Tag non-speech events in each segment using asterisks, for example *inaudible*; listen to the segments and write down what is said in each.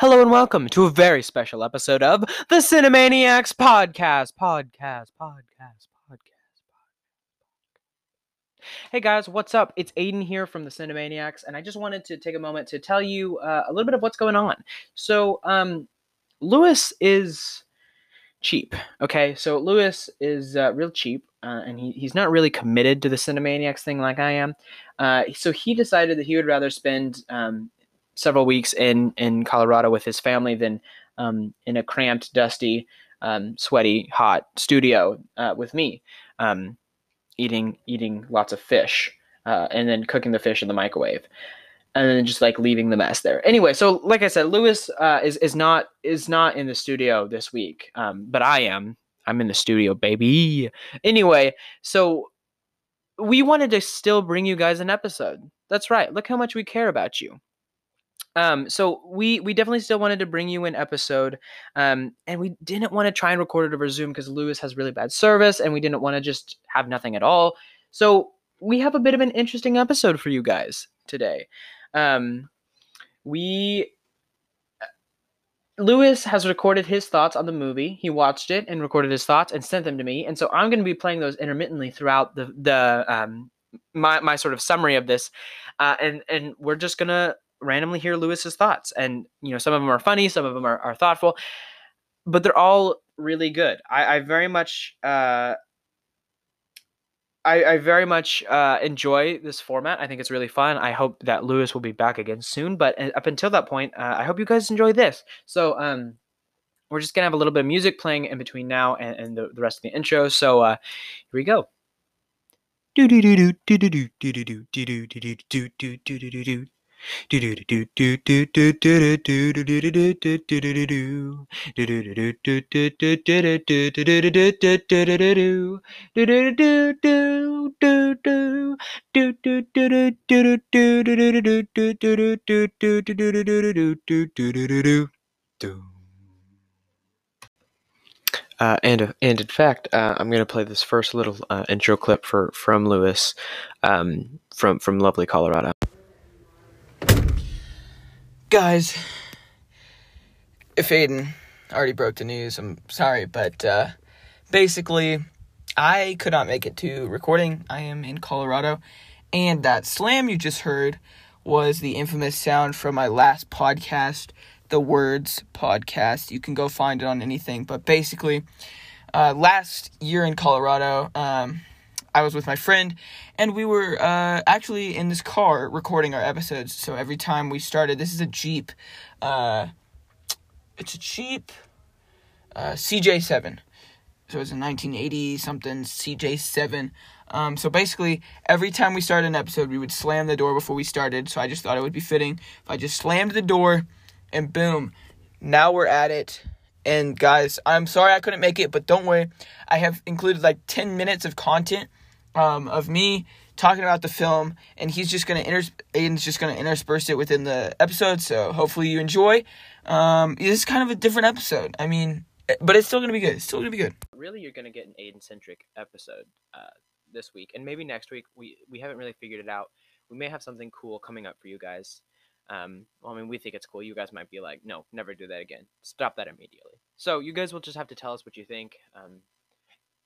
Hello and welcome to a very special episode of the Cinemaniacs podcast. Podcast, podcast, podcast, podcast. Hey guys, what's up? It's Aiden here from the Cinemaniacs, and I just wanted to take a moment to tell you uh, a little bit of what's going on. So, um, Lewis is cheap. Okay, so Lewis is uh, real cheap, uh, and he, he's not really committed to the Cinemaniacs thing like I am. Uh, so he decided that he would rather spend um, several weeks in in Colorado with his family than um, in a cramped, dusty, um, sweaty, hot studio uh, with me, um, eating eating lots of fish uh, and then cooking the fish in the microwave. And then just like leaving the mess there. Anyway, so like I said, Lewis uh, is is not is not in the studio this week, um, but I am. I'm in the studio, baby. Anyway, so we wanted to still bring you guys an episode. That's right. Look how much we care about you. Um, so we we definitely still wanted to bring you an episode, um, and we didn't want to try and record it over Zoom because Lewis has really bad service, and we didn't want to just have nothing at all. So we have a bit of an interesting episode for you guys today. Um, we Lewis has recorded his thoughts on the movie. He watched it and recorded his thoughts and sent them to me. And so I'm going to be playing those intermittently throughout the the um, my my sort of summary of this, uh, and and we're just gonna randomly hear Lewis's thoughts. And you know, some of them are funny, some of them are, are thoughtful, but they're all really good. I, I very much uh, I, I very much uh, enjoy this format. I think it's really fun. I hope that Lewis will be back again soon. But uh, up until that point, uh, I hope you guys enjoy this. So um, we're just gonna have a little bit of music playing in between now and, and the, the rest of the intro. So uh, here we go. Uh, and and in fact, uh, I'm going to play this first little uh, intro clip for from Lewis, um, from from lovely Colorado. Guys, if Aiden already broke the news, I'm sorry, but uh, basically, I could not make it to recording. I am in Colorado, and that slam you just heard was the infamous sound from my last podcast, the Words podcast. You can go find it on anything, but basically, uh, last year in Colorado, um, I was with my friend, and we were uh, actually in this car recording our episodes. So every time we started, this is a Jeep. Uh, it's a Jeep uh, CJ7. So it's a 1980 something CJ7. Um, so basically, every time we started an episode, we would slam the door before we started. So I just thought it would be fitting if I just slammed the door, and boom, now we're at it. And guys, I'm sorry I couldn't make it, but don't worry. I have included like 10 minutes of content um, of me talking about the film, and he's just gonna inter- Aiden's just gonna intersperse it within the episode. So hopefully you enjoy. Um, this is kind of a different episode. I mean, but it's still gonna be good. It's still gonna be good. Really, you're gonna get an Aiden centric episode uh, this week, and maybe next week. We we haven't really figured it out. We may have something cool coming up for you guys. Um, well, I mean, we think it's cool. You guys might be like, no, never do that again. Stop that immediately. So you guys will just have to tell us what you think. Um,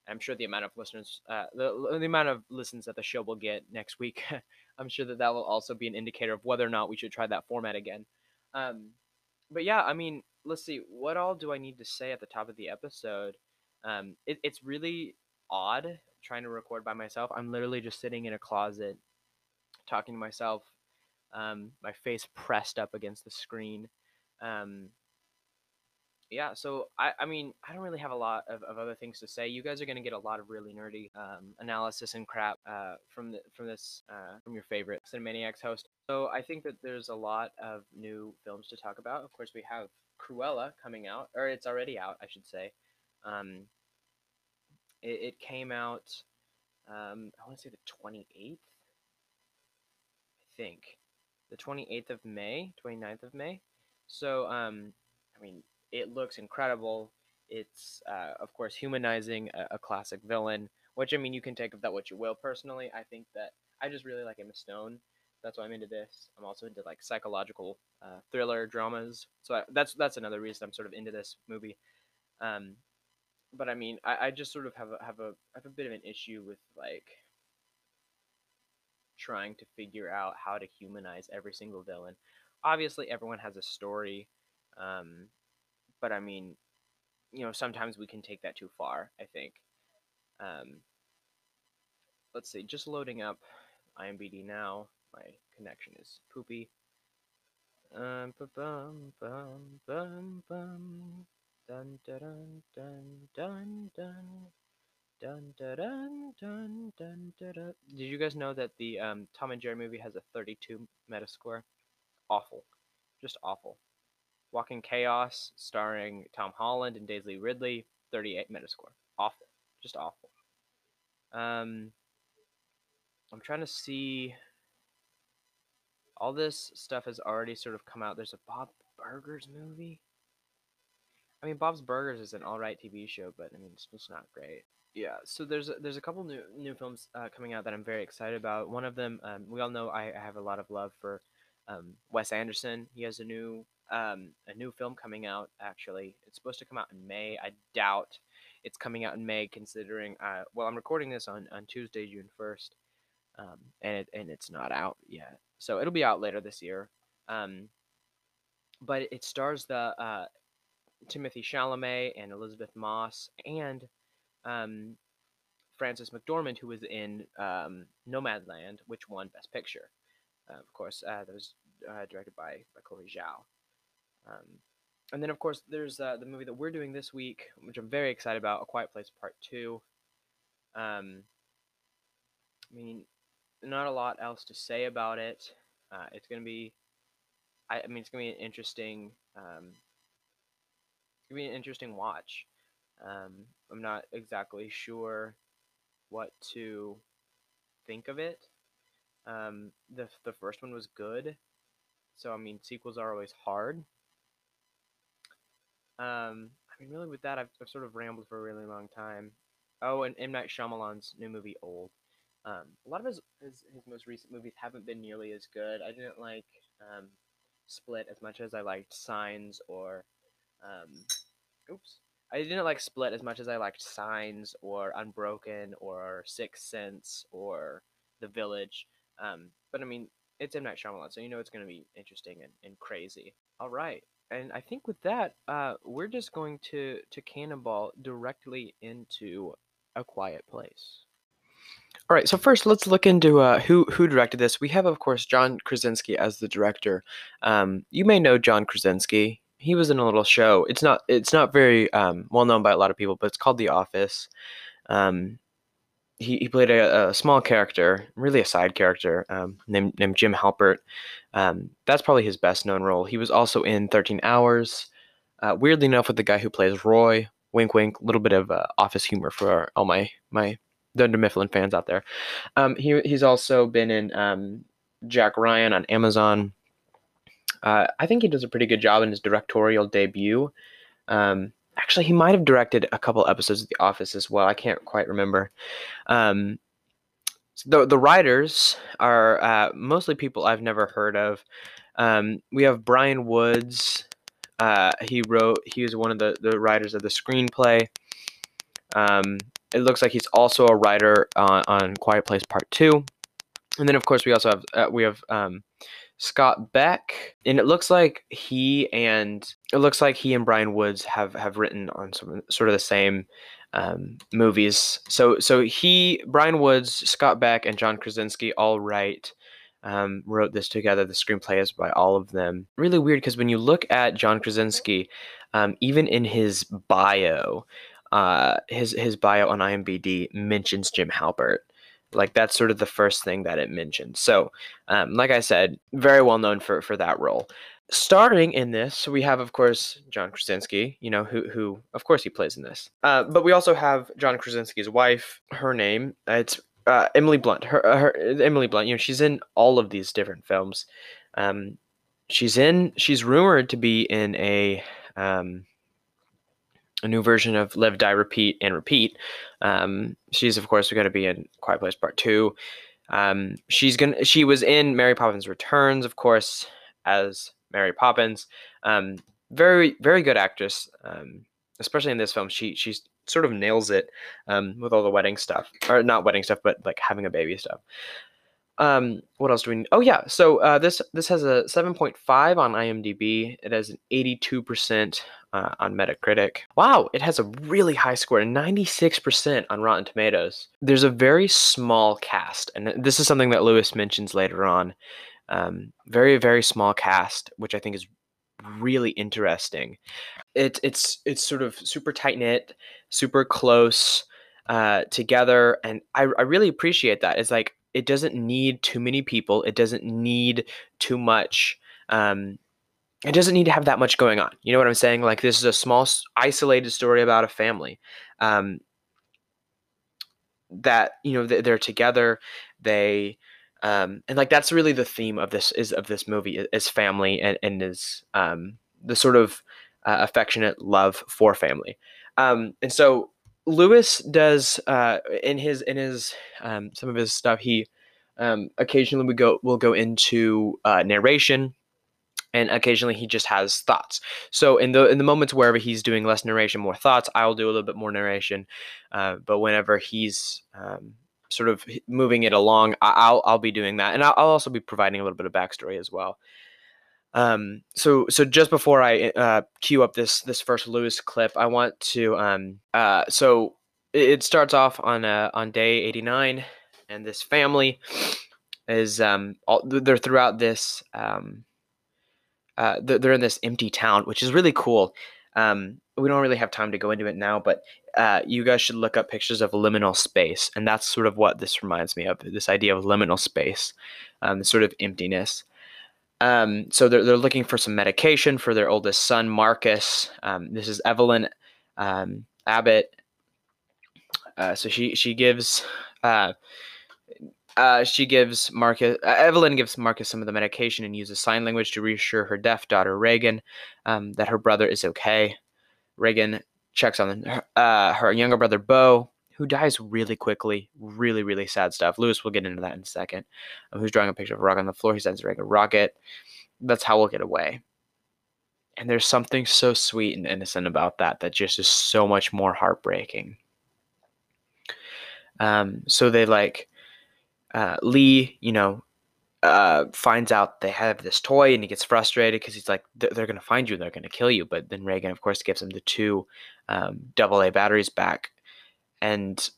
I'm sure the amount of listeners, uh, the, the amount of listens that the show will get next week, *laughs* I'm sure that that will also be an indicator of whether or not we should try that format again. Um, but yeah, I mean, let's see, what all do I need to say at the top of the episode? Um, it, it's really odd trying to record by myself. I'm literally just sitting in a closet talking to myself, um, my face pressed up against the screen. Um, yeah, so I, I mean, I don't really have a lot of, of other things to say. You guys are gonna get a lot of really nerdy um, analysis and crap uh, from the from this uh, from your favorite Cinemaniacs host. So I think that there's a lot of new films to talk about. Of course, we have Cruella coming out, or it's already out, I should say. Um, it, it came out, um, I want to say the 28th, I think, the 28th of May, 29th of May. So, um, I mean, it looks incredible. It's, uh, of course, humanizing a, a, classic villain, which, I mean, you can take of that what you will. Personally, I think that I just really like Emma Stone. That's why I'm into this. I'm also into like psychological uh, thriller dramas. So I, that's that's another reason I'm sort of into this movie. Um, but I mean, I, I just sort of have a have a have a bit of an issue with like trying to figure out how to humanize every single villain. Obviously, everyone has a story, um, but I mean, you know, sometimes we can take that too far. I think. Um, let's see, just loading up IMBD now. My connection is poopy. Um, bum, bum, bum, bum. Dun dun dun dun dun dun dun dun dun dun. dun. Did you guys know that the um, Tom and Jerry movie has a 32 Metascore? Awful, just awful. Walking Chaos, starring Tom Holland and Daisy Ridley, 38 Metascore. Awful, just awful. Um, I'm trying to see. All this stuff has already sort of come out. There's a Bob Burgers movie. I mean, Bob's Burgers is an all right TV show, but I mean, it's just not great. Yeah, so there's a, there's a couple new new films uh, coming out that I'm very excited about. One of them, um, we all know I, I have a lot of love for um, Wes Anderson. He has a new um, a new film coming out. Actually, it's supposed to come out in May. I doubt it's coming out in May, considering uh, well, I'm recording this on, on Tuesday, June first, um, and it, and it's not out yet. So it'll be out later this year. Um, but it stars the uh, Timothée Chalamet and Elisabeth Moss and um, Frances McDormand, who was in um, Nomadland, which won Best Picture. Uh, of course, uh, that was uh, directed by, by Chloe Zhao. Um, and then, of course, there's uh, the movie that we're doing this week, which I'm very excited about, A Quiet Place Part 2. Um, I mean, not a lot else to say about it. Uh, it's going to be, I, I, mean, it's going to be an interesting, um, it's going to be an interesting watch. Um, I'm not exactly sure what to think of it. Um, the the first one was good, so I mean sequels are always hard. Um, I mean, really, with that, I've, I've sort of rambled for a really long time. Oh, and M Night Shyamalan's new movie, Old. Um, a lot of his, his, his most recent movies haven't been nearly as good. I didn't like um, Split as much as I liked Signs or, um, oops, I didn't like Split as much as I liked Signs or Unbroken or Sixth Sense or The Village. Um, but I mean, it's M Night Shyamalan, so you know it's going to be interesting and, and crazy. All right, and I think with that, uh, we're just going to to cannonball directly into A Quiet Place. All right, so first let's look into uh, who who directed this. We have, of course, John Krasinski as the director. Um, you may know John Krasinski he was in a little show. It's not it's not very um, well known by a lot of people, but it's called The Office. Um, he, he played a, a, small character, really a side character, um, named named Jim Halpert. Um, that's probably his best known role. He was also in Thirteen Hours. Uh, weirdly enough, with the guy who plays Roy. Wink, wink. A little bit of uh, office humor for all my my Dunder Mifflin fans out there. Um, he he's also been in um, Jack Ryan on Amazon. Uh, I think he does a pretty good job in his directorial debut. Um, actually, he might have directed a couple episodes of The Office as well. I can't quite remember. Um, the the writers are uh, mostly people I've never heard of. Um, we have Bryan Woods. Uh, he wrote. He was one of the the writers of the screenplay. Um, it looks like he's also a writer on, on Quiet Place Part Two, and then of course we also have uh, we have um, Scott Beck, and it looks like he and it looks like he and Bryan Woods have have written on some sort of the same um, movies. So so he, Bryan Woods, Scott Beck, and John Krasinski all write. Um, wrote this together. The screenplay is by all of them. Really weird because when you look at John Krasinski, um, even in his bio, uh, his his bio on IMDb mentions Jim Halpert. Like that's sort of the first thing that it mentions. So, um, like I said, very well known for for that role. Starting in this, we have, of course, John Krasinski. You know who who of course he plays in this. Uh, but we also have John Krasinski's wife. Her name uh, it's uh, Emily Blunt. Her, uh, her Emily Blunt. You know she's in all of these different films. Um, she's in. She's rumored to be in a um, a new version of Live, Die, Repeat, and Repeat. Um, she's, of course, going to be in Quiet Place Part 2. Um, she's gonna. She was in Mary Poppins Returns, of course, as Mary Poppins. Um, very, very good actress. Um, especially in this film, she she's sort of nails it um, with all the wedding stuff, or not wedding stuff, but like having a baby stuff. Um, what else do we? Need? Oh yeah, so uh, this this has a 7.5 on IMDb. It has an 82 percent uh, on Metacritic. Wow, it has a really high score, 96% on Rotten Tomatoes. There's a very small cast, and this is something that Lewis mentions later on. Um, very, very small cast, which I think is really interesting. It, it's it's sort of super tight knit, super close uh, together, and I, I really appreciate that. It's like it doesn't need too many people. It doesn't need too much. Um, it doesn't need to have that much going on. You know what I'm saying? Like this is a small, isolated story about a family um, that you know they're together. They um, and like that's really the theme of this is of this movie is family and, and is um, the sort of uh, affectionate love for family. Um, and so Lewis does uh, in his in his um, some of his stuff. He um, occasionally we go will go into uh, narration and occasionally he just has thoughts. So in the in the moments wherever he's doing less narration, more thoughts, I'll do a little bit more narration. Uh, but whenever he's um, sort of moving it along, I'll I'll be doing that, and I'll, also be providing a little bit of backstory as well. Um, so so just before I uh, cue up this this first Lewis clip, I want to um, uh, so it starts off on uh, on day eighty nine, and this family is um all, they're throughout this um uh, they're in this empty town, which is really cool. Um, we don't really have time to go into it now, but uh, you guys should look up pictures of liminal space, and that's sort of what this reminds me of. This idea of liminal space, um, sort of emptiness. Um, so they're they're looking for some medication for their oldest son, Marcus. Um, this is Evelyn um, Abbott. Uh, so she she gives uh, uh, she gives Marcus, uh, Evelyn gives Marcus some of the medication and uses sign language to reassure her deaf daughter Regan um, that her brother is okay. Regan checks on uh, her younger brother Bo, who dies really quickly. Really, really sad stuff. Lewis will get into that in a second. Um, who's drawing a picture of a rock on the floor? He sends Regan a rocket. That's how we'll get away. And there's something so sweet and innocent about that that just is so much more heartbreaking. Um, so they like uh, Lee, you know, uh, finds out they have this toy and he gets frustrated because he's like, they're, going to find you and they're going to kill you. But then Reagan, of course, gives him the two um, AA batteries back. And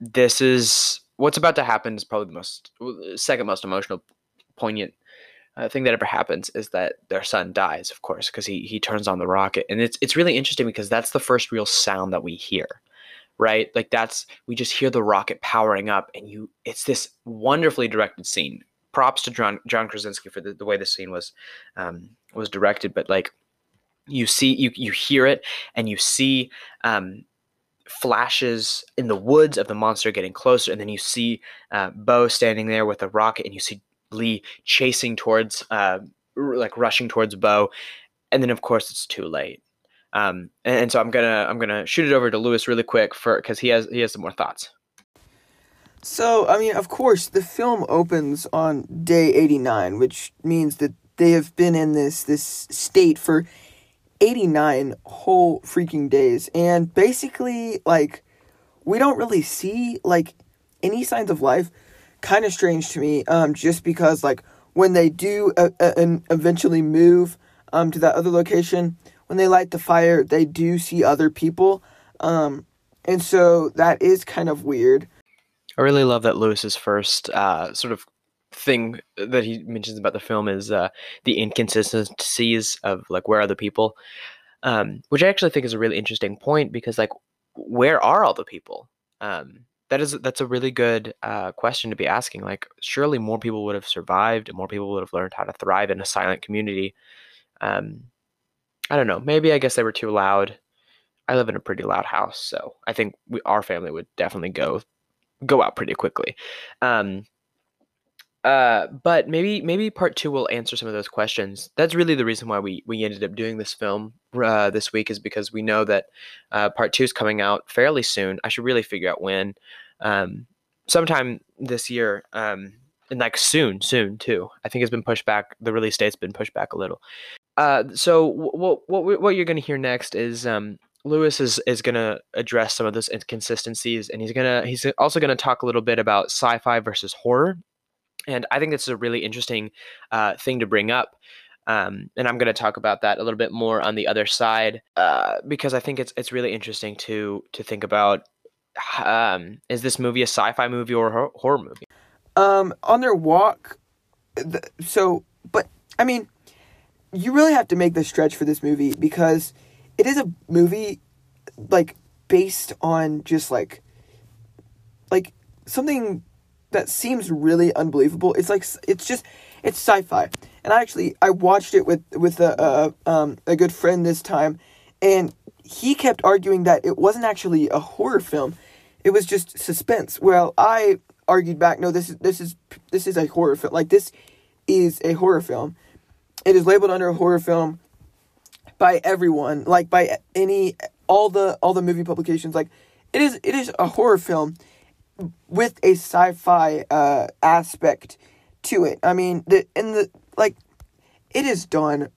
this is what's about to happen is probably the most, second most emotional, poignant uh, thing that ever happens is that their son dies, of course, because he, he turns on the rocket. And it's, it's really interesting because that's the first real sound that we hear right? Like that's we just hear the rocket powering up, and you it's this wonderfully directed scene. Props to John John Krasinski for the, the way the scene was um, was directed, but like you see you you hear it and you see um, flashes in the woods of the monster getting closer, and then you see uh, Bo standing there with a rocket, and you see Lee chasing towards, uh, like rushing towards Bo, and then of course it's too late. Um, and, and so I'm gonna I'm gonna shoot it over to Lewis really quick for because he has he has some more thoughts. So I mean, of course, the film opens on day 89, which means that they have been in this this state for 89 whole freaking days, and basically, like, we don't really see like any signs of life. Kind of strange to me, um, just because like when they do uh, uh, and eventually move um to that other location, when they light the fire, they do see other people. Um, and so that is kind of weird. I really love that Lewis's first uh, sort of thing that he mentions about the film is uh, the inconsistencies of like where are the people, um, which I actually think is a really interesting point because like where are all the people? Um, that is that's a really good uh, question to be asking. Like surely more people would have survived, and more people would have learned how to thrive in a silent community. Um, I don't know. Maybe I guess they were too loud. I live in a pretty loud house, so I think we, our family would definitely go go out pretty quickly. Um, uh, but maybe maybe part two will answer some of those questions. That's really the reason why we we ended up doing this film uh, this week is because we know that uh, part two is coming out fairly soon. I should really figure out when. Um, sometime this year. Um, and like soon, soon too. I think it's been pushed back. The release date's been pushed back a little. Uh, so what what what you're gonna hear next is um, Lewis is is gonna address some of those inconsistencies, and he's gonna he's also gonna talk a little bit about sci-fi versus horror, and I think this is a really interesting uh, thing to bring up. Um, and I'm going to talk about that a little bit more on the other side uh, because I think it's it's really interesting to to think about. Um, is this movie a sci-fi movie or a horror movie? Um, on their walk, the, so but I mean, you really have to make the stretch for this movie because it is a movie like based on just like like something that seems really unbelievable. It's like it's just it's sci-fi. And I actually I watched it with with a a, um, a good friend this time, and he kept arguing that it wasn't actually a horror film. It was just suspense. Well, I argued back, no, this is this is this is a horror film. Like this is a horror film. It is labeled under a horror film by everyone, like by any all the all the movie publications. Like it is it is a horror film with a sci-fi uh, aspect to it. I mean, the in the like, it is done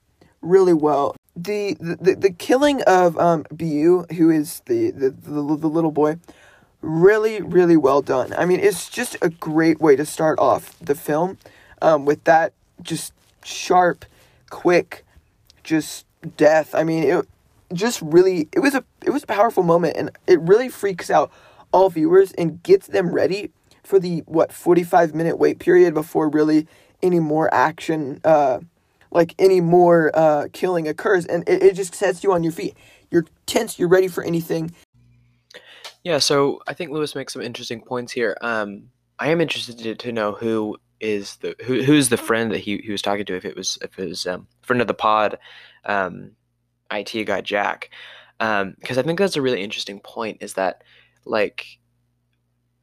really well. The the, the killing of um Bu, who is the, the the the little boy, really really well done. I mean, it's just a great way to start off the film, um, with that just sharp, quick, just death. I mean, it just really it was a it was a powerful moment, and it really freaks out all viewers and gets them ready for the what 45 minute wait period before really any more action uh like any more uh killing occurs. And it, it just sets you on your feet. You're tense you're ready for anything. Yeah so i think lewis makes some interesting points here. Um i am interested to, to know who is the who, who's the friend that he, he was talking to if it was if it was um friend of the pod um it guy jack um because i think that's a really interesting point is that like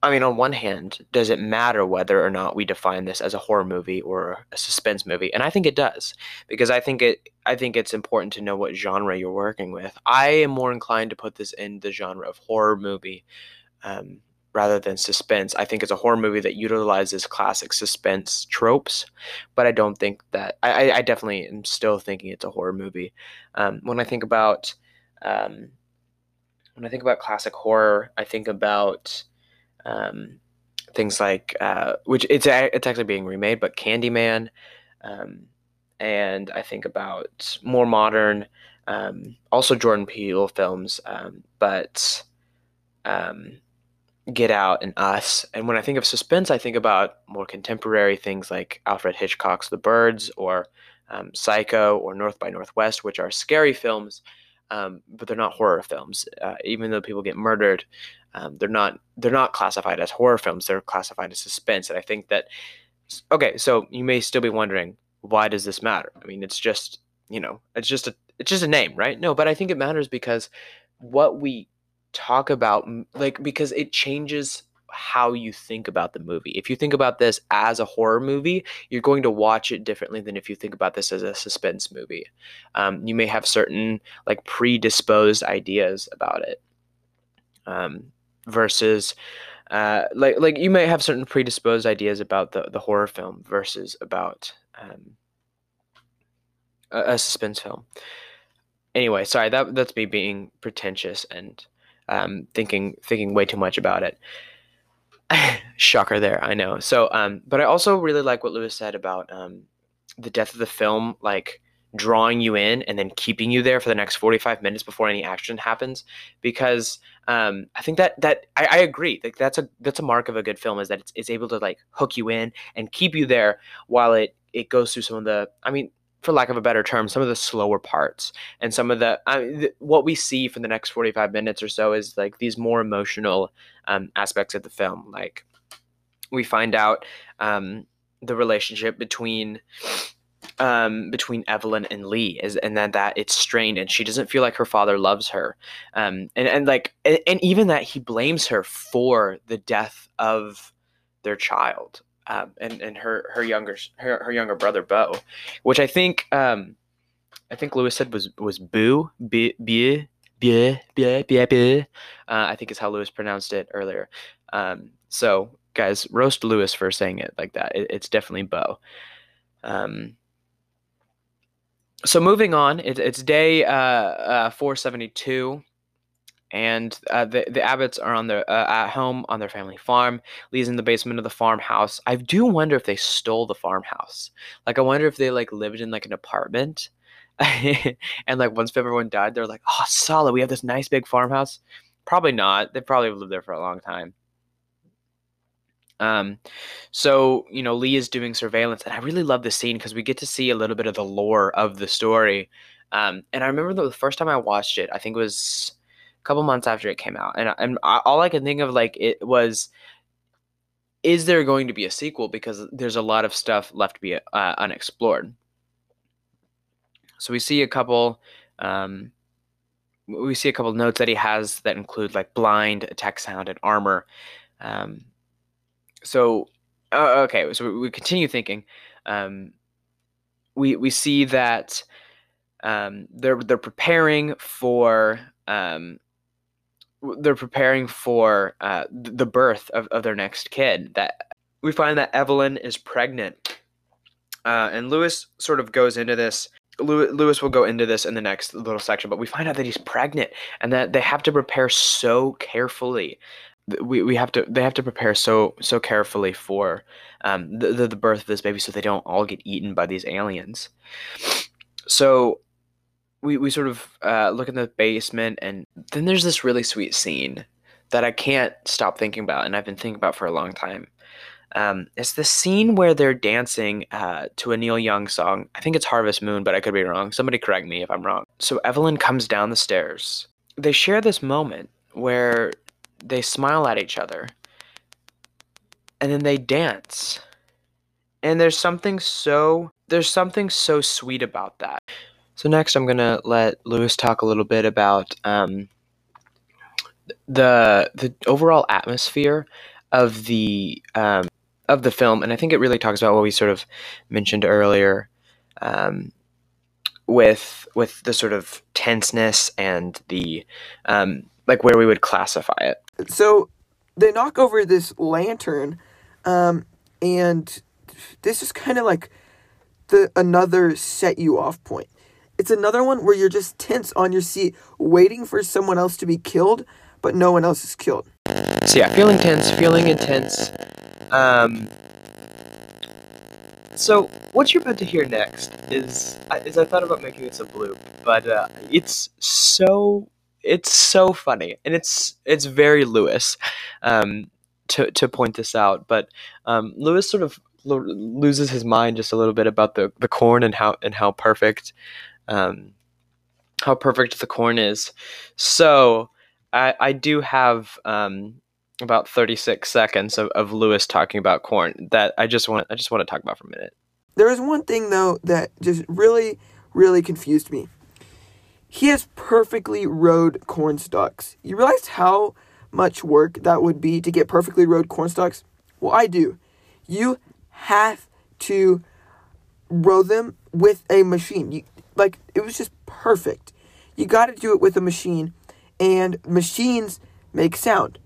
I mean, on one hand, does it matter whether or not we define this as a horror movie or a suspense movie? And I think it does because I think it I think it's important to know what genre you're working with. I am more inclined to put this in the genre of horror movie um, rather than suspense. I think it's a horror movie that utilizes classic suspense tropes, but I don't think that I, I definitely am still thinking it's a horror movie. Um, when I think about um, when I think about classic horror, I think about um, things like uh, which it's it's actually being remade, but Candyman, um, and I think about more modern, um, also Jordan Peele films, um, but Get Out and Us. And when I think of suspense, I think about more contemporary things like Alfred Hitchcock's The Birds or um, Psycho or North by Northwest, which are scary films. Um, but they're not horror films. Uh, even though people get murdered, um, they're not they're not classified as horror films. They're classified as suspense. And I think that okay, so you may still be wondering why does this matter? I mean, it's just you know, it's just a it's just a name, right? No, but I think it matters because what we talk about, like, because it changes how you think about the movie. If you think about this as a horror movie, you're going to watch it differently than if you think about this as a suspense movie. Um, you may have certain like predisposed ideas about it. Um, versus uh, like like you might have certain predisposed ideas about the, the horror film versus about um, a, a, suspense film. Anyway, sorry that that's me being pretentious and um, thinking thinking way too much about it. *laughs* Shocker there, I know. So, um, but I also really like what Lewis said about um, the death of the film, like drawing you in and then keeping you there for the next 45 minutes before any action happens because um, I think that that I, I, agree like that's a that's a mark of a good film is that it's, it's able to like hook you in and keep you there while it it goes through some of the I mean for lack of a better term some of the slower parts and some of the, I mean, the what we see for the next 45 minutes or so is like these more emotional um, aspects of the film. Like we find out um, the relationship between um, between Evelyn and Lee is and then that it's strained and she doesn't feel like her father loves her. Um, and and like and, and, even that he blames her for the death of their child um, and and her her younger her, her younger brother Bo which I think um, I think Lewis said was was Boo B B B B B B uh, I think is how Lewis pronounced it earlier um, so guys, roast Lewis for saying it like that. It, it's definitely Bo. Um, so moving on, it, it's day uh, uh, 472 and uh, the the Abbotts are on their uh, at home on their family farm. Lee's in the basement of the farmhouse. I do wonder if they stole the farmhouse. Like, I wonder if they like lived in like an apartment, *laughs* and like once everyone died, they're like, "Oh, solid. We have this nice big farmhouse." Probably not. They probably lived there for a long time. Um, so you know, Lee is doing surveillance, and I really love this scene because we get to see a little bit of the lore of the story. Um, and I remember the first time I watched it, I think it was couple months after it came out, and and all I can think of like it was, is there going to be a sequel? Because there's a lot of stuff left to be uh, unexplored. So we see a couple. Um, we see a couple notes that he has that include like blind, attack sound, and armor. Um, so uh, okay, so we continue thinking. Um, we we see that um, they're they're preparing for um, they're preparing for uh, the birth of, of their next kid. That we find that Evelyn is pregnant, uh, and Lewis sort of goes into this. Lewis will go into this in the next little section, but we find out that he's pregnant and that they have to prepare so carefully. We, we have to they have to prepare so so carefully for um, the, the the birth of this baby so they don't all get eaten by these aliens. So we, we sort of uh, look in the basement, and then there's this really sweet scene that I can't stop thinking about, and I've been thinking about for a long time. Um, it's the scene where they're dancing uh, to a Neil Young song. I think it's Harvest Moon, but I could be wrong. Somebody correct me if I'm wrong. So Evelyn comes down the stairs. They share this moment where they smile at each other and then they dance. And there's something so there's something so sweet about that. So next, I'm gonna let Lewis talk a little bit about um, the the overall atmosphere of the um, of the film, and I think it really talks about what we sort of mentioned earlier, um, with with the sort of tenseness and the um, like where we would classify it. So they knock over this lantern, um, and this is kind of like the another set you off point. It's another one where you're just tense on your seat, waiting for someone else to be killed, but no one else is killed. So yeah, feeling tense, feeling intense. Um, so what you're about to hear next is is I thought about making this a bloop, but uh, it's so it's so funny and it's it's very Lewis um, to to point this out. But um, Lewis sort of lo- loses his mind just a little bit about the the corn and how and how perfect um, how perfect the corn is. So I, I do have um, about 36 seconds of, of Lewis talking about corn that I just want I just want to talk about for a minute. There is one thing though that just really really confused me. He has perfectly rowed corn stalks. You realize how much work that would be to get perfectly rowed corn stalks? Well, I do. You have to row them with a machine. You, like it was just perfect. You got to do it with a machine, and machines make sound.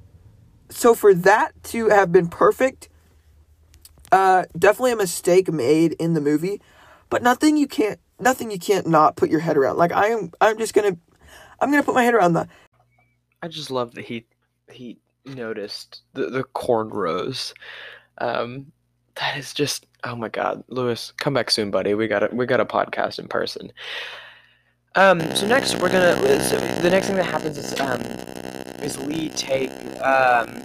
So for that to have been perfect, uh, definitely a mistake made in the movie, but nothing you can't nothing you can't not put your head around. Like I am, I'm just gonna, I'm gonna put my head around that. I just love that he he noticed the the cornrows. Um, that is just oh my god, Lewis, come back soon, buddy. We got a we got a podcast in person. Um, so next we're gonna so the next thing that happens is um is we take um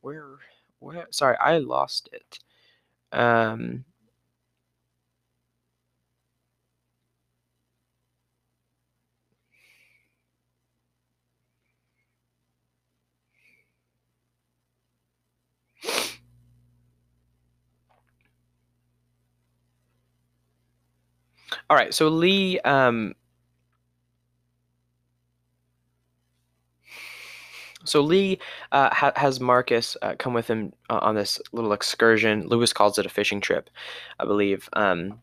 where where sorry I lost it um All right, so Lee um So Lee uh, ha- has Marcus uh, come with him uh, on this little excursion. Lewis calls it a fishing trip, I believe. Um,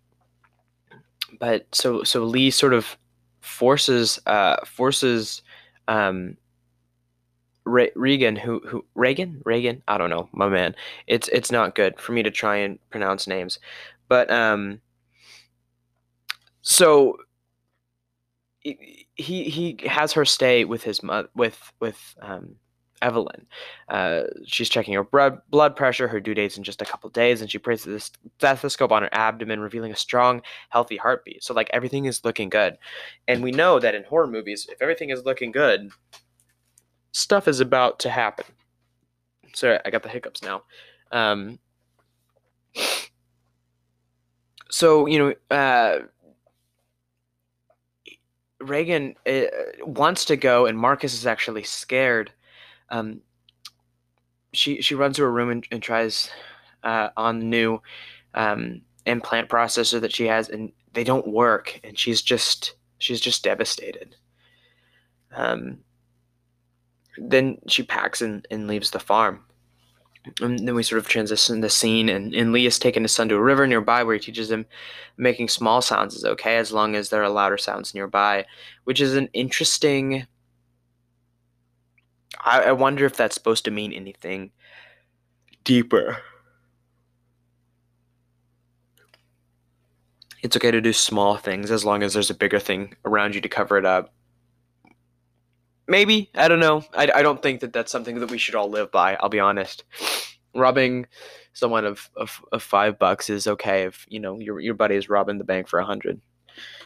but so so Lee sort of forces uh, forces um, Re- Regan, who who Reagan, Reagan, I don't know, my man. It's it's not good for me to try and pronounce names, but um, so he he has her stay with his mother with with um Evelyn. Uh, she's checking her blood blood pressure. Her due date's in just a couple days, and she places this stethoscope on her abdomen, revealing a strong, healthy heartbeat. So like everything is looking good, and we know that in horror movies, if everything is looking good, stuff is about to happen. Sorry, I got the hiccups now. Um, so you know, uh, Regan uh, wants to go, and Marcus is actually scared um, she she runs to her room and, and tries uh, on new um, implant processor that she has, and they don't work, and she's just she's just devastated. Um, then she packs and, and leaves the farm. And then we sort of transition the scene, and, and Lee is taking his son to a river nearby where he teaches him making small sounds is okay as long as there are louder sounds nearby, which is an interesting I, I wonder if that's supposed to mean anything deeper. It's okay to do small things as long as there's a bigger thing around you to cover it up. Maybe I don't know. I, I don't think that that's something that we should all live by. I'll be honest. Robbing someone of, of, of five bucks is okay if you know your your buddy is robbing the bank for a hundred.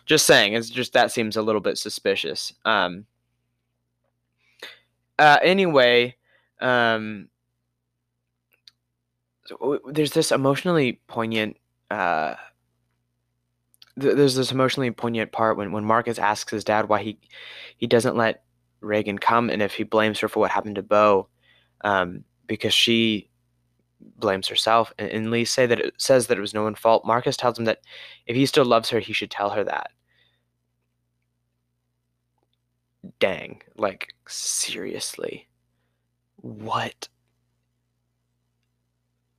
Just saying, it's just that seems a little bit suspicious. Um, uh, anyway, um, there's this emotionally poignant. Uh, th- there's this emotionally poignant part when, when Marcus asks his dad why he he doesn't let Regan come, and if he blames her for what happened to Bo, um, because she blames herself. And, and Lee say that it says that it was no one's fault. Marcus tells him that if he still loves her, he should tell her that. dang, like seriously. What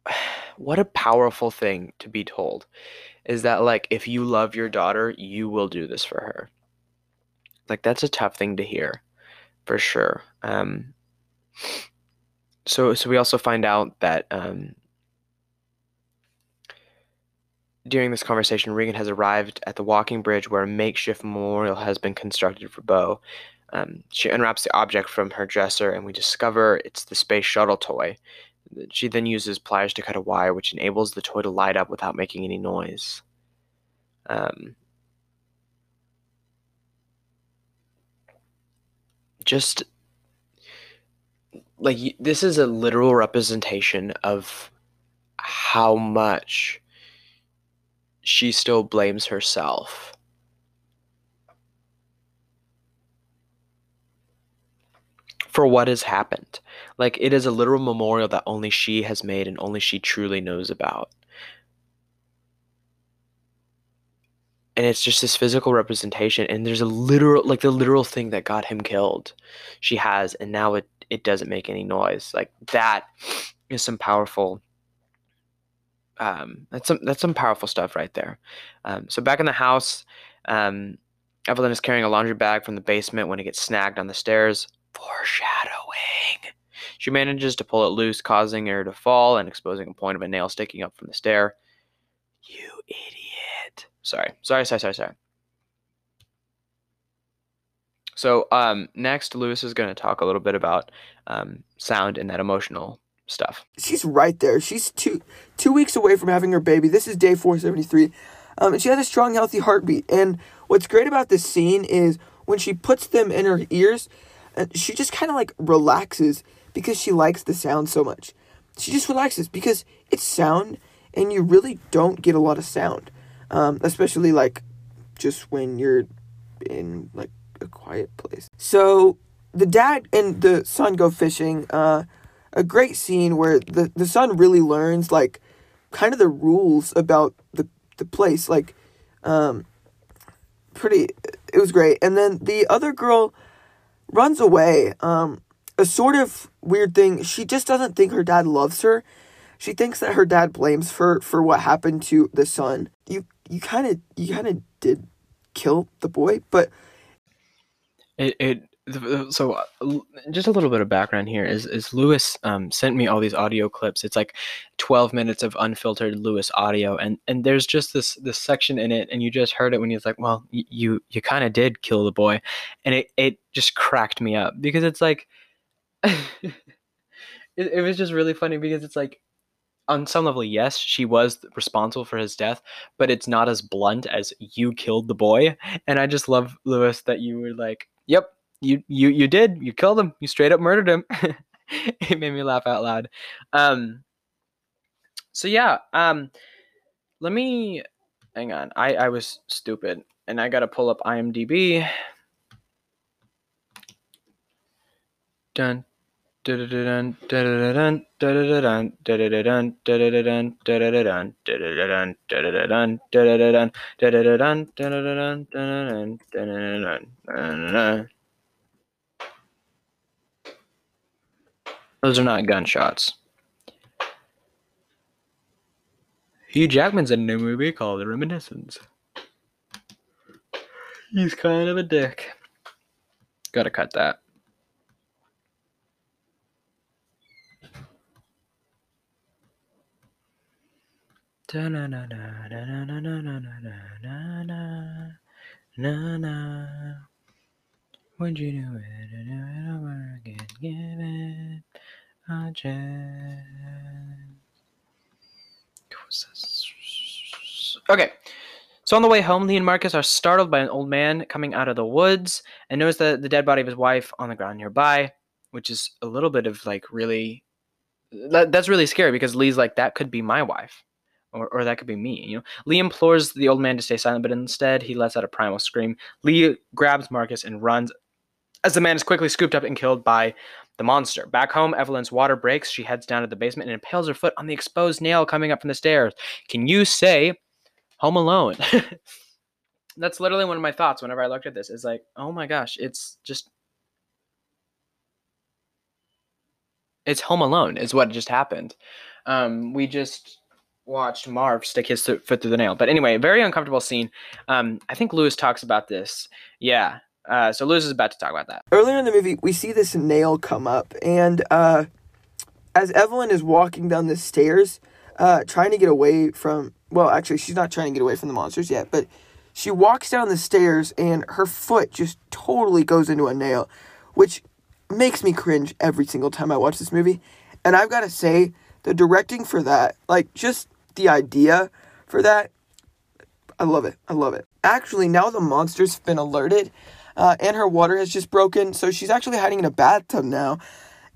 *sighs* what a powerful thing to be told is that like if you love your daughter, you will do this for her. Like that's a tough thing to hear for sure. Um so so we also find out that um during this conversation, Regan has arrived at the walking bridge where a makeshift memorial has been constructed for Bo. Um, she unwraps the object from her dresser, and we discover it's the space shuttle toy. She then uses pliers to cut a wire, which enables the toy to light up without making any noise. Um, just like this is a literal representation of how much she still blames herself for what has happened. Like it is a literal memorial that only she has made and only she truly knows about. And it's just this physical representation and there's a literal like the literal thing that got him killed. She has and now it it doesn't make any noise. Like that is some powerful um that's some that's some powerful stuff right there. Um so back in the house, um Evelyn is carrying a laundry bag from the basement when it gets snagged on the stairs. Foreshadowing. She manages to pull it loose, causing her to fall and exposing a point of a nail sticking up from the stair. You idiot. Sorry. Sorry, sorry, sorry, sorry. So, um, next, Lewis is going to talk a little bit about um, sound and that emotional stuff. She's right there. She's two two weeks away from having her baby. This is day 473. Um, and she has a strong, healthy heartbeat. And what's great about this scene is when she puts them in her ears, she just kind of like relaxes because she likes the sound so much. She just relaxes because it's sound and you really don't get a lot of sound. Um, especially like just when you're in like a quiet place. So the dad and the son go fishing. Uh, a great scene where the, the son really learns like kind of the rules about the, the place. Like, um, pretty, it was great. And then the other girl, runs away. Um, a sort of weird thing. She just doesn't think her dad loves her. She thinks that her dad blames her for what happened to the son. You you kind of you kind of did kill the boy, but it it so uh, just a little bit of background here is is Lewis um, sent me all these audio clips. It's like 12 minutes of unfiltered Lewis audio, and and there's just this this section in it, and you just heard it when he's like, "Well, you you kind of did kill the boy," and it it just cracked me up because it's like, *laughs* it, it was just really funny because it's like on some level, yes, she was responsible for his death, but it's not as blunt as you killed the boy. And I just love Lewis that you were like, "Yep, you you you did. You killed him. You straight up murdered him." *laughs* it made me laugh out loud. Um. So yeah. Um. Let me hang on. I I was stupid, and I gotta pull up IMDb. Dun Those are not gunshots. Hugh Jackman's in a new movie called The Reminiscence. He's kind of a dick. Gotta cut that. Na you do it do it over again? Give it a chance. Okay. So on the way home, Lee and Marcus are startled by an old man coming out of the woods and notice the, the dead body of his wife on the ground nearby, which is a little bit of like really that, that's really scary because Lee's like, that could be my wife or, or that could be me. You know, Lee implores the old man to stay silent, but instead he lets out a primal scream. Lee grabs Marcus and runs as the man is quickly scooped up and killed by the monster. Back home, Evelyn's water breaks. She heads down to the basement and impales her foot on the exposed nail coming up from the stairs. Can you say Home Alone? *laughs* That's literally one of my thoughts whenever I looked at this. Is like, oh my gosh, it's just it's Home Alone is what just happened. Um, we just watched Marv stick his th- foot through the nail. But anyway, very uncomfortable scene. Um, I think Lewis talks about this. Yeah. Uh, so Lewis is about to talk about that. Earlier in the movie, we see this nail come up, and uh, as Evelyn is walking down the stairs, uh, trying to get away from. Well, actually, she's not trying to get away from the monsters yet, but she walks down the stairs, and her foot just totally goes into a nail, which makes me cringe every single time I watch this movie. And I've got to say, the directing for that, like just the idea for that, I love it. I love it. Actually, now the monster's been alerted, uh, and her water has just broken, so she's actually hiding in a bathtub now.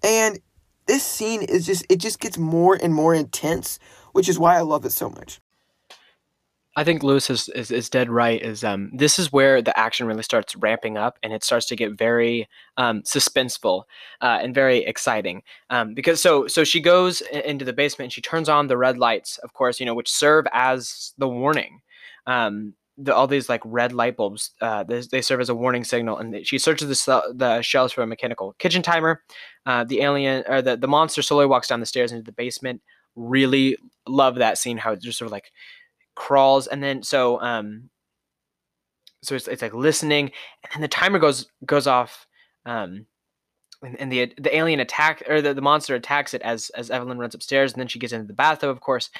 And this scene is just, it just gets more and more intense, which is why I love it so much. I think Lewis is, is, is dead right. Is um this is where the action really starts ramping up and it starts to get very um, suspenseful uh, and very exciting. Um, because so so she goes into the basement and she turns on the red lights, of course, you know, which serve as the warning. Um, the, all these like red light bulbs, uh, they, they, serve as a warning signal. And she searches the, the shelves for a mechanical kitchen timer. Uh, the alien or the, the monster slowly walks down the stairs into the basement. Really love that scene. How it just sort of like crawls and then so um so it's, it's like listening and then the timer goes goes off um and, and the the alien attack or the, the monster attacks it as as Evelyn runs upstairs and then she gets into the bathtub of course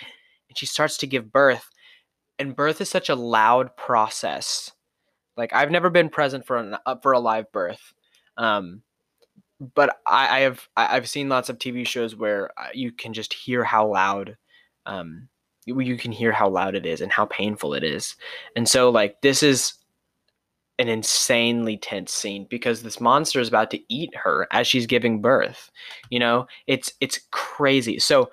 and she starts to give birth and birth is such a loud process. Like I've never been present for an uh, for a live birth um but I, I have I've seen lots of TV shows where uh, you can just hear how loud um you can hear how loud it is and how painful it is. And so like this is an insanely tense scene because this monster is about to eat her as she's giving birth. You know, it's it's crazy. So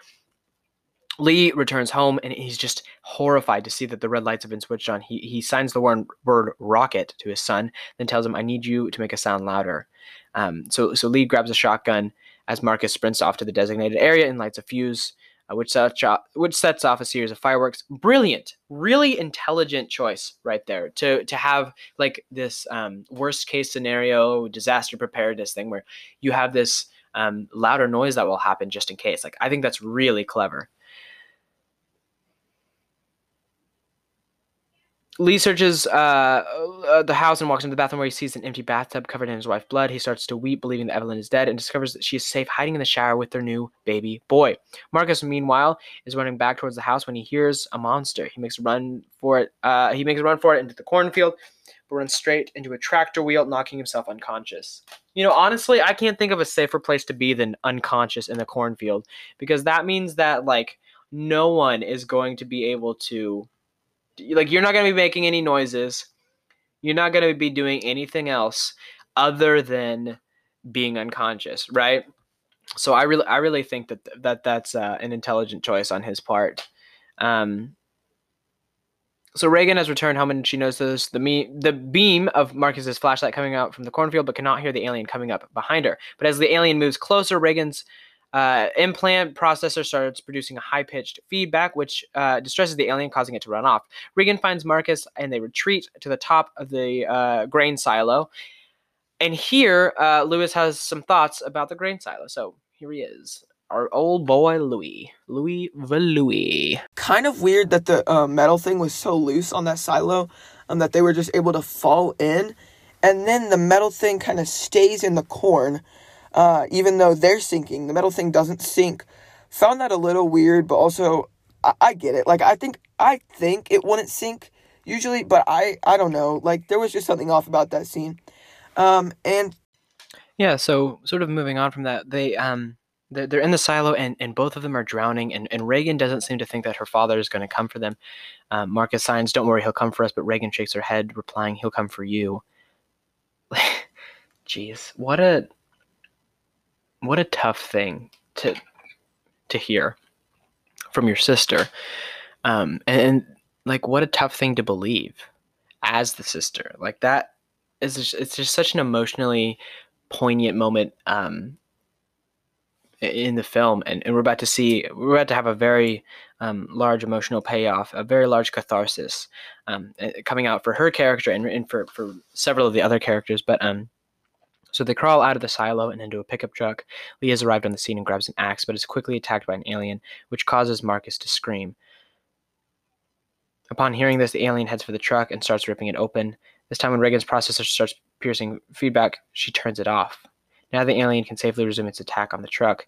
Lee returns home and he's just horrified to see that the red lights have been switched on. He he signs the word, word rocket to his son, then tells him, "I need you to make a sound louder." Um, so so Lee grabs a shotgun as Marcus sprints off to the designated area and lights a fuse which sets off, which sets off a series of fireworks. Brilliant, really intelligent choice right there to to have like this um, worst case scenario disaster preparedness thing where you have this um, louder noise that will happen just in case. Like I think that's really clever. Lee searches uh, uh, the house and walks into the bathroom where he sees an empty bathtub covered in his wife's blood. He starts to weep, believing that Evelyn is dead, and discovers that she is safe hiding in the shower with their new baby boy. Marcus, meanwhile, is running back towards the house when he hears a monster. He makes a run for it. Uh, he makes a run for it into the cornfield, but runs straight into a tractor wheel, knocking himself unconscious. You know, honestly, I can't think of a safer place to be than unconscious in the cornfield because that means that like no one is going to be able to like you're not going to be making any noises. You're not going to be doing anything else other than being unconscious right? So i really i really think that that that's uh, an intelligent choice on his part. Um so Regan has returned home and she notices the me- the beam of Marcus's flashlight coming out from the cornfield, but cannot hear the alien coming up behind her. But as the alien moves closer, Regan's uh, implant processor starts producing a high pitched feedback, which uh, distresses the alien, causing it to run off. Regan finds Marcus and they retreat to the top of the uh, grain silo. And here, uh, Lewis has some thoughts about the grain silo. So here he is. Our old boy Louis. Louis Louis. Kind of weird that the uh, metal thing was so loose on that silo um, that they were just able to fall in. And then the metal thing kind of stays in the corn uh, even though they're sinking. The metal thing doesn't sink. Found that a little weird, but also I, I get it. Like I think I think it wouldn't sink usually, but I I don't know. Like there was just something off about that scene. Um, and yeah, so sort of moving on from that, they um they're, they're in the silo and, and both of them are drowning and, and Regan doesn't seem to think that her father is going to come for them. Um, Marcus signs, "Don't worry, he'll come for us," but Regan shakes her head, replying, "He'll come for you." *laughs* Jeez, what a what a tough thing to to hear from your sister. Um and, and, like what a tough thing to believe as the sister. Like that is just, it's just such an emotionally poignant moment um in the film. And, and we're about to see we're about to have a very um, large emotional payoff a very large catharsis um, coming out for her character and, and for, for several of the other characters. But um so they crawl out of the silo and into a pickup truck. Lee has arrived on the scene and grabs an axe, but is quickly attacked by an alien, which causes Marcus to scream. Upon hearing this, the alien heads for the truck and starts ripping it open. This time, when Regan's processor starts piercing feedback, she turns it off. Now the alien can safely resume its attack on the truck.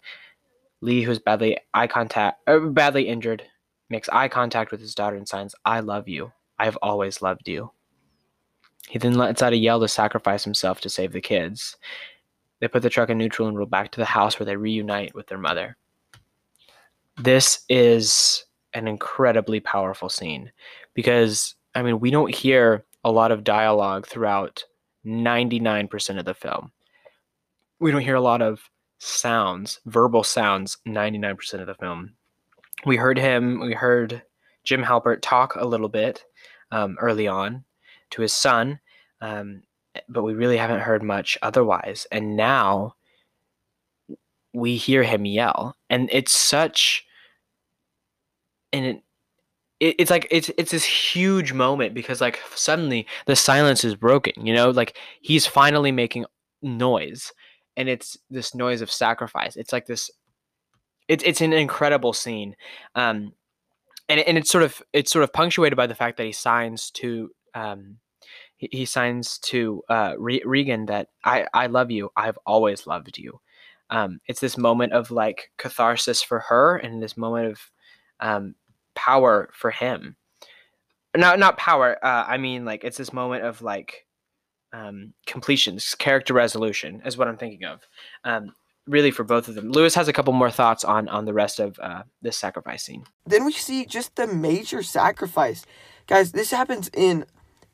Lee, who is badly eye contact, uh, badly injured, makes eye contact with his daughter and signs, "I love you. I have always loved you." He then lets out a yell to sacrifice himself to save the kids. They put the truck in neutral and roll back to the house where they reunite with their mother. This is an incredibly powerful scene because, I mean, we don't hear a lot of dialogue throughout 99% of the film. We don't hear a lot of sounds, verbal sounds, 99% of the film. We heard him, we heard Jim Halpert talk a little bit um, early on to his son, um, but we really haven't heard much otherwise. And now we hear him yell, and it's such, and it, it, it's like it's it's this huge moment because like suddenly the silence is broken. You know, like he's finally making noise, and it's this noise of sacrifice. It's like this. It's it's an incredible scene. Um, and and it's sort of it's sort of punctuated by the fact that he signs to um, he, he signs to uh, Re- Regan that I I love you. I've always loved you. Um, it's this moment of like catharsis for her, and this moment of um, power for him. Not not power. Uh, I mean, like it's this moment of like um, completion, character resolution, is what I'm thinking of. Um, really, for both of them. Lewis has a couple more thoughts on on the rest of uh, this sacrifice scene. Then we see just the major sacrifice, guys. This happens in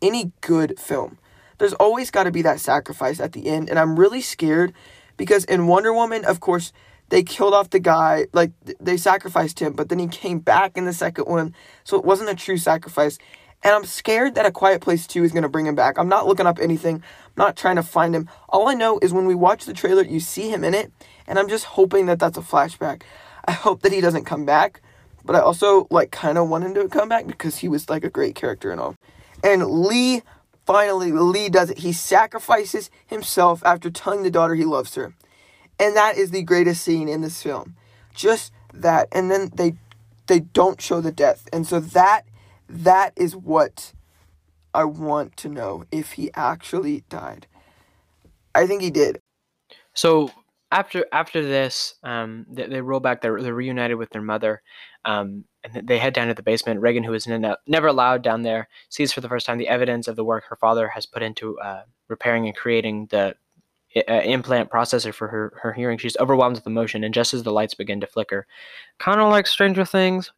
any good film. There's always got to be that sacrifice at the end, and I'm really scared because in Wonder Woman, of course, they killed off the guy, like they sacrificed him, but then he came back in the second one, so it wasn't a true sacrifice. And I'm scared that A Quiet Place 2 is going to bring him back. I'm not looking up anything. I'm not trying to find him. All I know is when we watch the trailer, you see him in it, and I'm just hoping that that's a flashback. I hope that he doesn't come back, but I also like kind of want him to come back because he was like a great character and all. And Lee, finally, Lee does it. He sacrifices himself after telling the daughter he loves her. And that is the greatest scene in this film. Just that. And then they they don't show the death. And so that that is what I want to know if he actually died. I think he did. So after after this, um, they, they roll back. They're, they're reunited with their mother, um, and they head down to the basement. Regan, who was never allowed down there, sees for the first time the evidence of the work her father has put into uh, repairing and creating the uh, implant processor for her, her hearing. She's overwhelmed with emotion, and just as the lights begin to flicker, kind of like Stranger Things,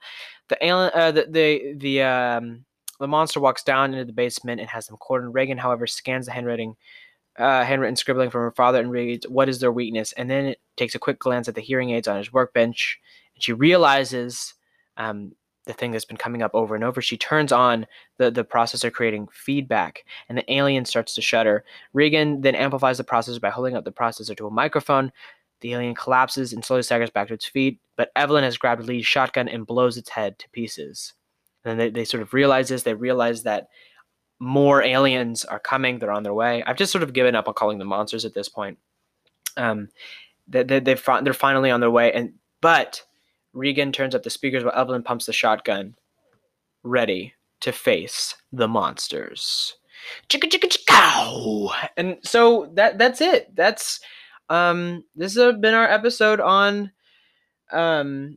the alien, uh, the the the um, the monster walks down into the basement and has them cornered. Regan, however, scans the handwriting uh, handwritten scribbling from her father and reads, What is their weakness? And then it takes a quick glance at the hearing aids on his workbench. And she realizes um, the thing that's been coming up over and over. She turns on the, the processor, creating feedback, and the alien starts to shudder. Regan then amplifies the processor by holding up the processor to a microphone. The alien collapses and slowly staggers back to its feet, but Evelyn has grabbed Lee's shotgun and blows its head to pieces. And then they, they sort of realize this. They realize that more aliens are coming. They're on their way. I've just sort of given up on calling them monsters at this point. Um, they, they, they've, they're finally on their way. And but Regan turns up the speakers while Evelyn pumps the shotgun, ready to face the monsters. Chicka chicka chicka. And so that that's it. That's um this has been our episode on um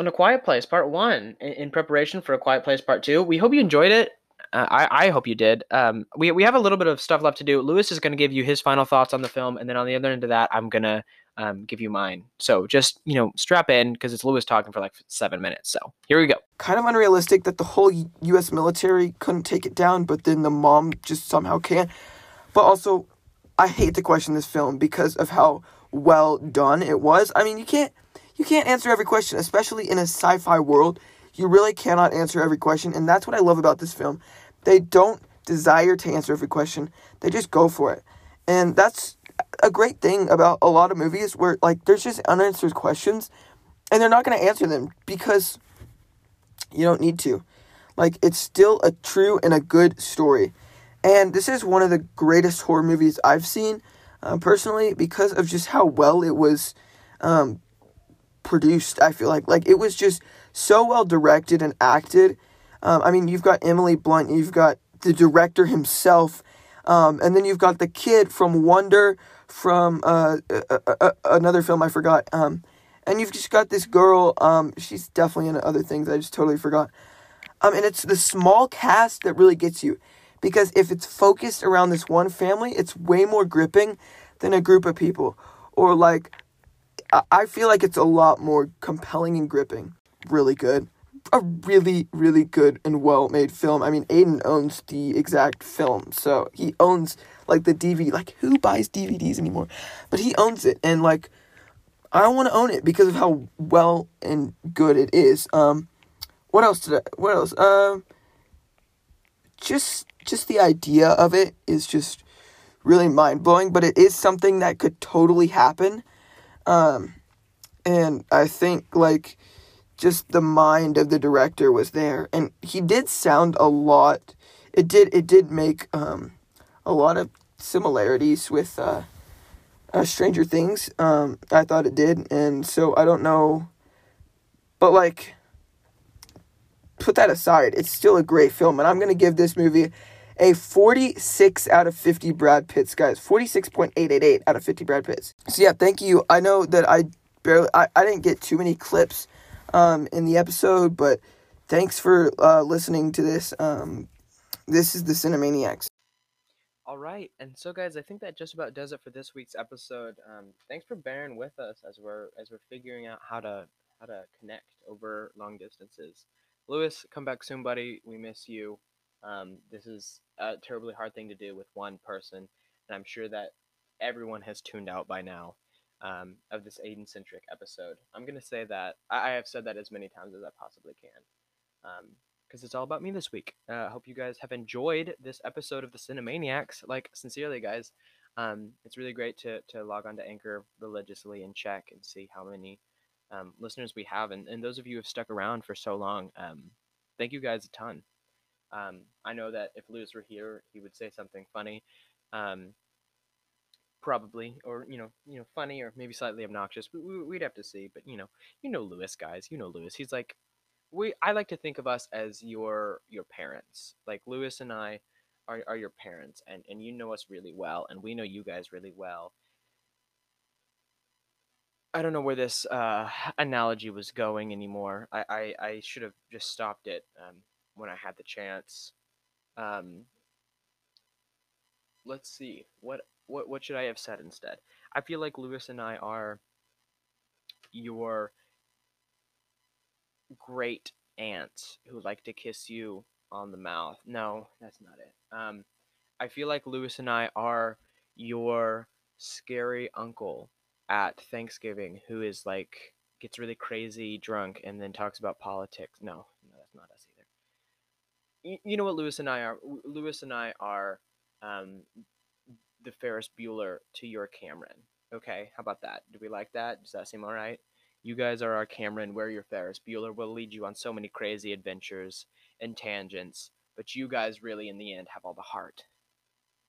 on a quiet place part one in, in preparation for a quiet place part two we hope you enjoyed it uh, I, I hope you did. Um, we, we have a little bit of stuff left to do. Lewis is going to give you his final thoughts on the film, and then on the other end of that, I'm going to um, give you mine. So just, you know, strap in because it's Lewis talking for like seven minutes. So here we go. Kind of unrealistic that the whole U.S. military couldn't take it down, but then the mom just somehow can. But also, I hate to question this film because of how well done it was. I mean, you can't you can't answer every question, especially in a sci-fi world. You really cannot answer every question, and that's what I love about this film. They don't desire to answer every question, they just go for it. And that's a great thing about a lot of movies where, like, there's just unanswered questions, and they're not going to answer them because you don't need to. Like, it's still a true and a good story. And this is one of the greatest horror movies I've seen, uh, personally, because of just how well it was um, produced. I feel like like it was just so well directed and acted. Um, I mean, you've got Emily Blunt, you've got the director himself, um, and then you've got the kid from Wonder, from uh, uh, uh, another film I forgot. Um, and you've just got this girl. Um, she's definitely in other things I just totally forgot. Um, and it's the small cast that really gets you, because if it's focused around this one family, it's way more gripping than a group of people, or like I feel like it's a lot more compelling and gripping. Really good. A really, really good and well made film. I mean, Aiden owns the exact film, so he owns like the DVD. Like, who buys DVDs anymore? But he owns it, and like, I want to own it because of how well and good it is. Um, what else did I? What else? Um, just just the idea of it is just really mind blowing. But it is something that could totally happen um, and I think like just the mind of the director was there, and he did sound a lot. It did it did make um, a lot of similarities with uh, uh, Stranger Things. Um, I thought it did, and so I don't know, but like put that aside, it's still a great film, and I'm gonna give this movie a 46 out of 50 Brad Pitts, guys. 46.888 out of 50 Brad Pitts. So yeah, thank you. I know that I barely, I, I didn't get too many clips um, in the episode, but thanks for uh, listening to this. Um, this is the Cinemaniacs. All right, and so guys, I think that just about does it for this week's episode. Um, thanks for bearing with us as we're as we're figuring out how to how to connect over long distances. Lewis, come back soon, buddy. We miss you. Um, this is a terribly hard thing to do with one person, and I'm sure that everyone has tuned out by now um, of this Aiden centric episode. I'm gonna say that I, I, have said that as many times as I possibly can, because um, it's all about me this week. Uh, I uh, hope you guys have enjoyed this episode of the Cinemaniacs. Like sincerely, guys, um, it's really great to to log on to Anchor religiously and check and see how many um, listeners we have, and, and those of you who have stuck around for so long. Um, thank you guys a ton. Um, I know that if Lewis were here, he would say something funny, probably, or you know, you know, funny or maybe slightly obnoxious. We, would have to see. But you know, you know Lewis, guys. You know Lewis. He's like, we I like to think of us as your your parents. Like Lewis and I are, are your parents and, and you know us really well and we know you guys really well. I don't know where this uh, analogy was going anymore. I, I, I should have just stopped it um, when I had the chance. Um, let's see what what what should I have said instead? I feel like Lewis and I are your great aunts who like to kiss you on the mouth. No, that's not it. Um, I feel like Lewis and I are your scary uncle at Thanksgiving who is like gets really crazy drunk and then talks about politics. No, no, that's not us either. You, you know what Lewis and I are? Lewis and I are um, the Ferris Bueller to your Cameron. Okay, how about that? Do we like that? Does that seem all right? You guys are our Cameron. We're your Ferris Bueller. We'll lead you on so many crazy adventures and tangents, but you guys really, in the end, have all the heart.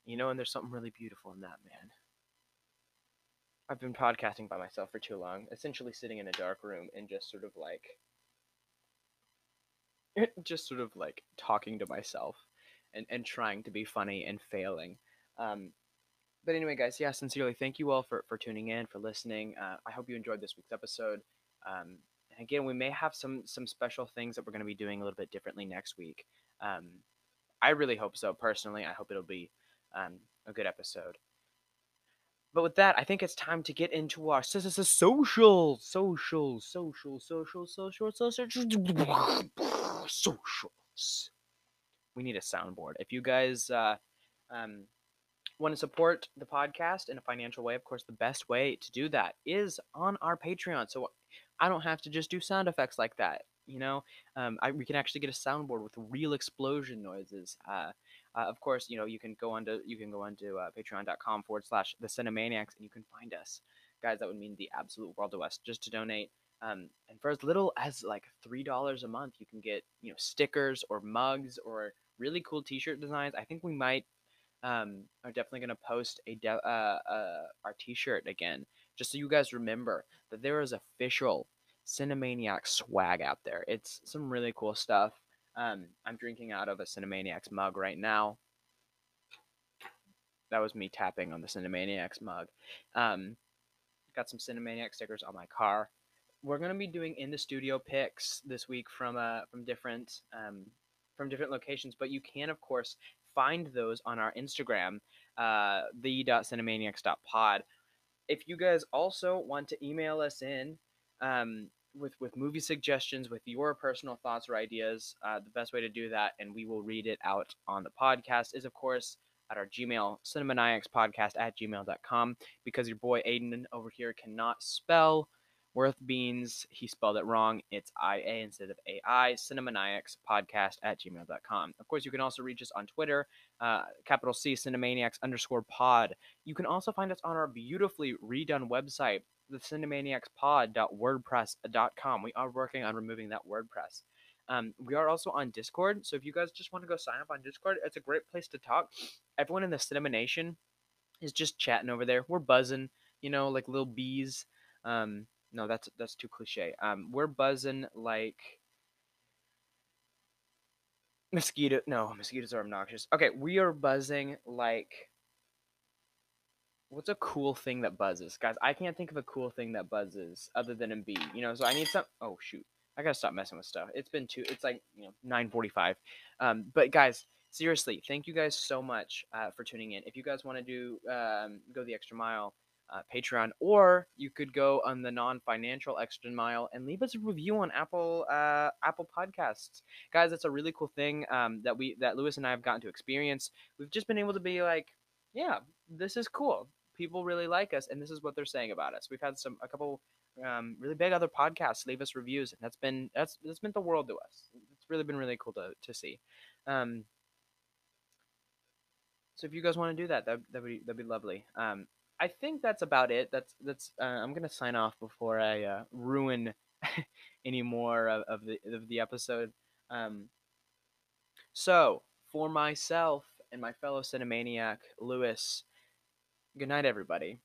You know, and there's something really beautiful in that, man. I've been podcasting by myself for too long, essentially sitting in a dark room and just sort of like *laughs* just sort of like talking to myself and, and trying to be funny and failing. Um, but anyway, guys, yeah, sincerely, thank you all for, for tuning in, for listening. Uh, I hope you enjoyed this week's episode. Um, and again, we may have some some special things that we're going to be doing a little bit differently next week. Um, I really hope so. Personally, I hope it'll be um, a good episode. But with that, I think it's time to get into our social, social, social, social, social, social, socials. We need a soundboard. If you guys uh, um, want to support the podcast in a financial way, of course, the best way to do that is on our Patreon. So I don't have to just do sound effects like that. You know, um, I, we can actually get a soundboard with real explosion noises. Uh, uh, of course, you know you can go onto you can go onto uh, patreon.com forward slash the Cinemaniacs and you can find us, guys. That would mean the absolute world to us just to donate. Um, and for as little as like three dollars a month, you can get you know stickers or mugs or really cool T-shirt designs. I think we might um, are definitely gonna post a de- uh, uh, our T-shirt again, just so you guys remember that there is official Cinemaniac swag out there. It's some really cool stuff. Um, I'm drinking out of a Cinemaniacs mug right now. That was me tapping on the Cinemaniacs mug. Um, got some Cinemaniac stickers on my car. We're gonna be doing in the studio pics this week from uh from different um from different locations, but you can of course find those on our Instagram, uh, the.cinemaniacs.pod. If you guys also want to email us in um, with with movie suggestions, with your personal thoughts or ideas, uh, the best way to do that, and we will read it out on the podcast, is of course at our Gmail, cinemaniacspodcast at gmail.com, because your boy Aiden over here cannot spell Worth Beans, he spelled it wrong. It's IA instead of AI. Cinemaniacs podcast at gmail.com. Of course, you can also reach us on Twitter, uh, capital C Cinemaniacs underscore pod. You can also find us on our beautifully redone website, the cinemaniacspod.wordpress.com. We are working on removing that WordPress. Um, we are also on Discord, so if you guys just want to go sign up on Discord, it's a great place to talk. Everyone in the Cinema Nation is just chatting over there. We're buzzing, you know, like little bees. Um, no, that's that's too cliche. Um, we're buzzing like mosquito. No, mosquitoes are obnoxious. Okay, we are buzzing like. What's a cool thing that buzzes, guys? I can't think of a cool thing that buzzes other than a bee. You know, so I need some. Oh shoot, I gotta stop messing with stuff. It's been two. It's like you know nine forty-five. Um, but guys, seriously, thank you guys so much uh, for tuning in. If you guys want to do um, go the extra mile uh, Patreon, or you could go on the non-financial extra mile and leave us a review on Apple uh, Apple Podcasts, guys. That's a really cool thing um, that we that Lewis and I have gotten to experience. We've just been able to be like, yeah, this is cool. People really like us, and this is what they're saying about us. We've had some a couple um, really big other podcasts leave us reviews, and that's been that's that's meant the world to us. It's really been really cool to to see. Um, so if you guys want to do that, that that'd be that'd be lovely. Um, I think that's about it. That's that's. Uh, I'm gonna sign off before I uh, ruin *laughs* any more of, of, the of the episode. Um, so for myself and my fellow cinemaniac Lewis, good night, everybody.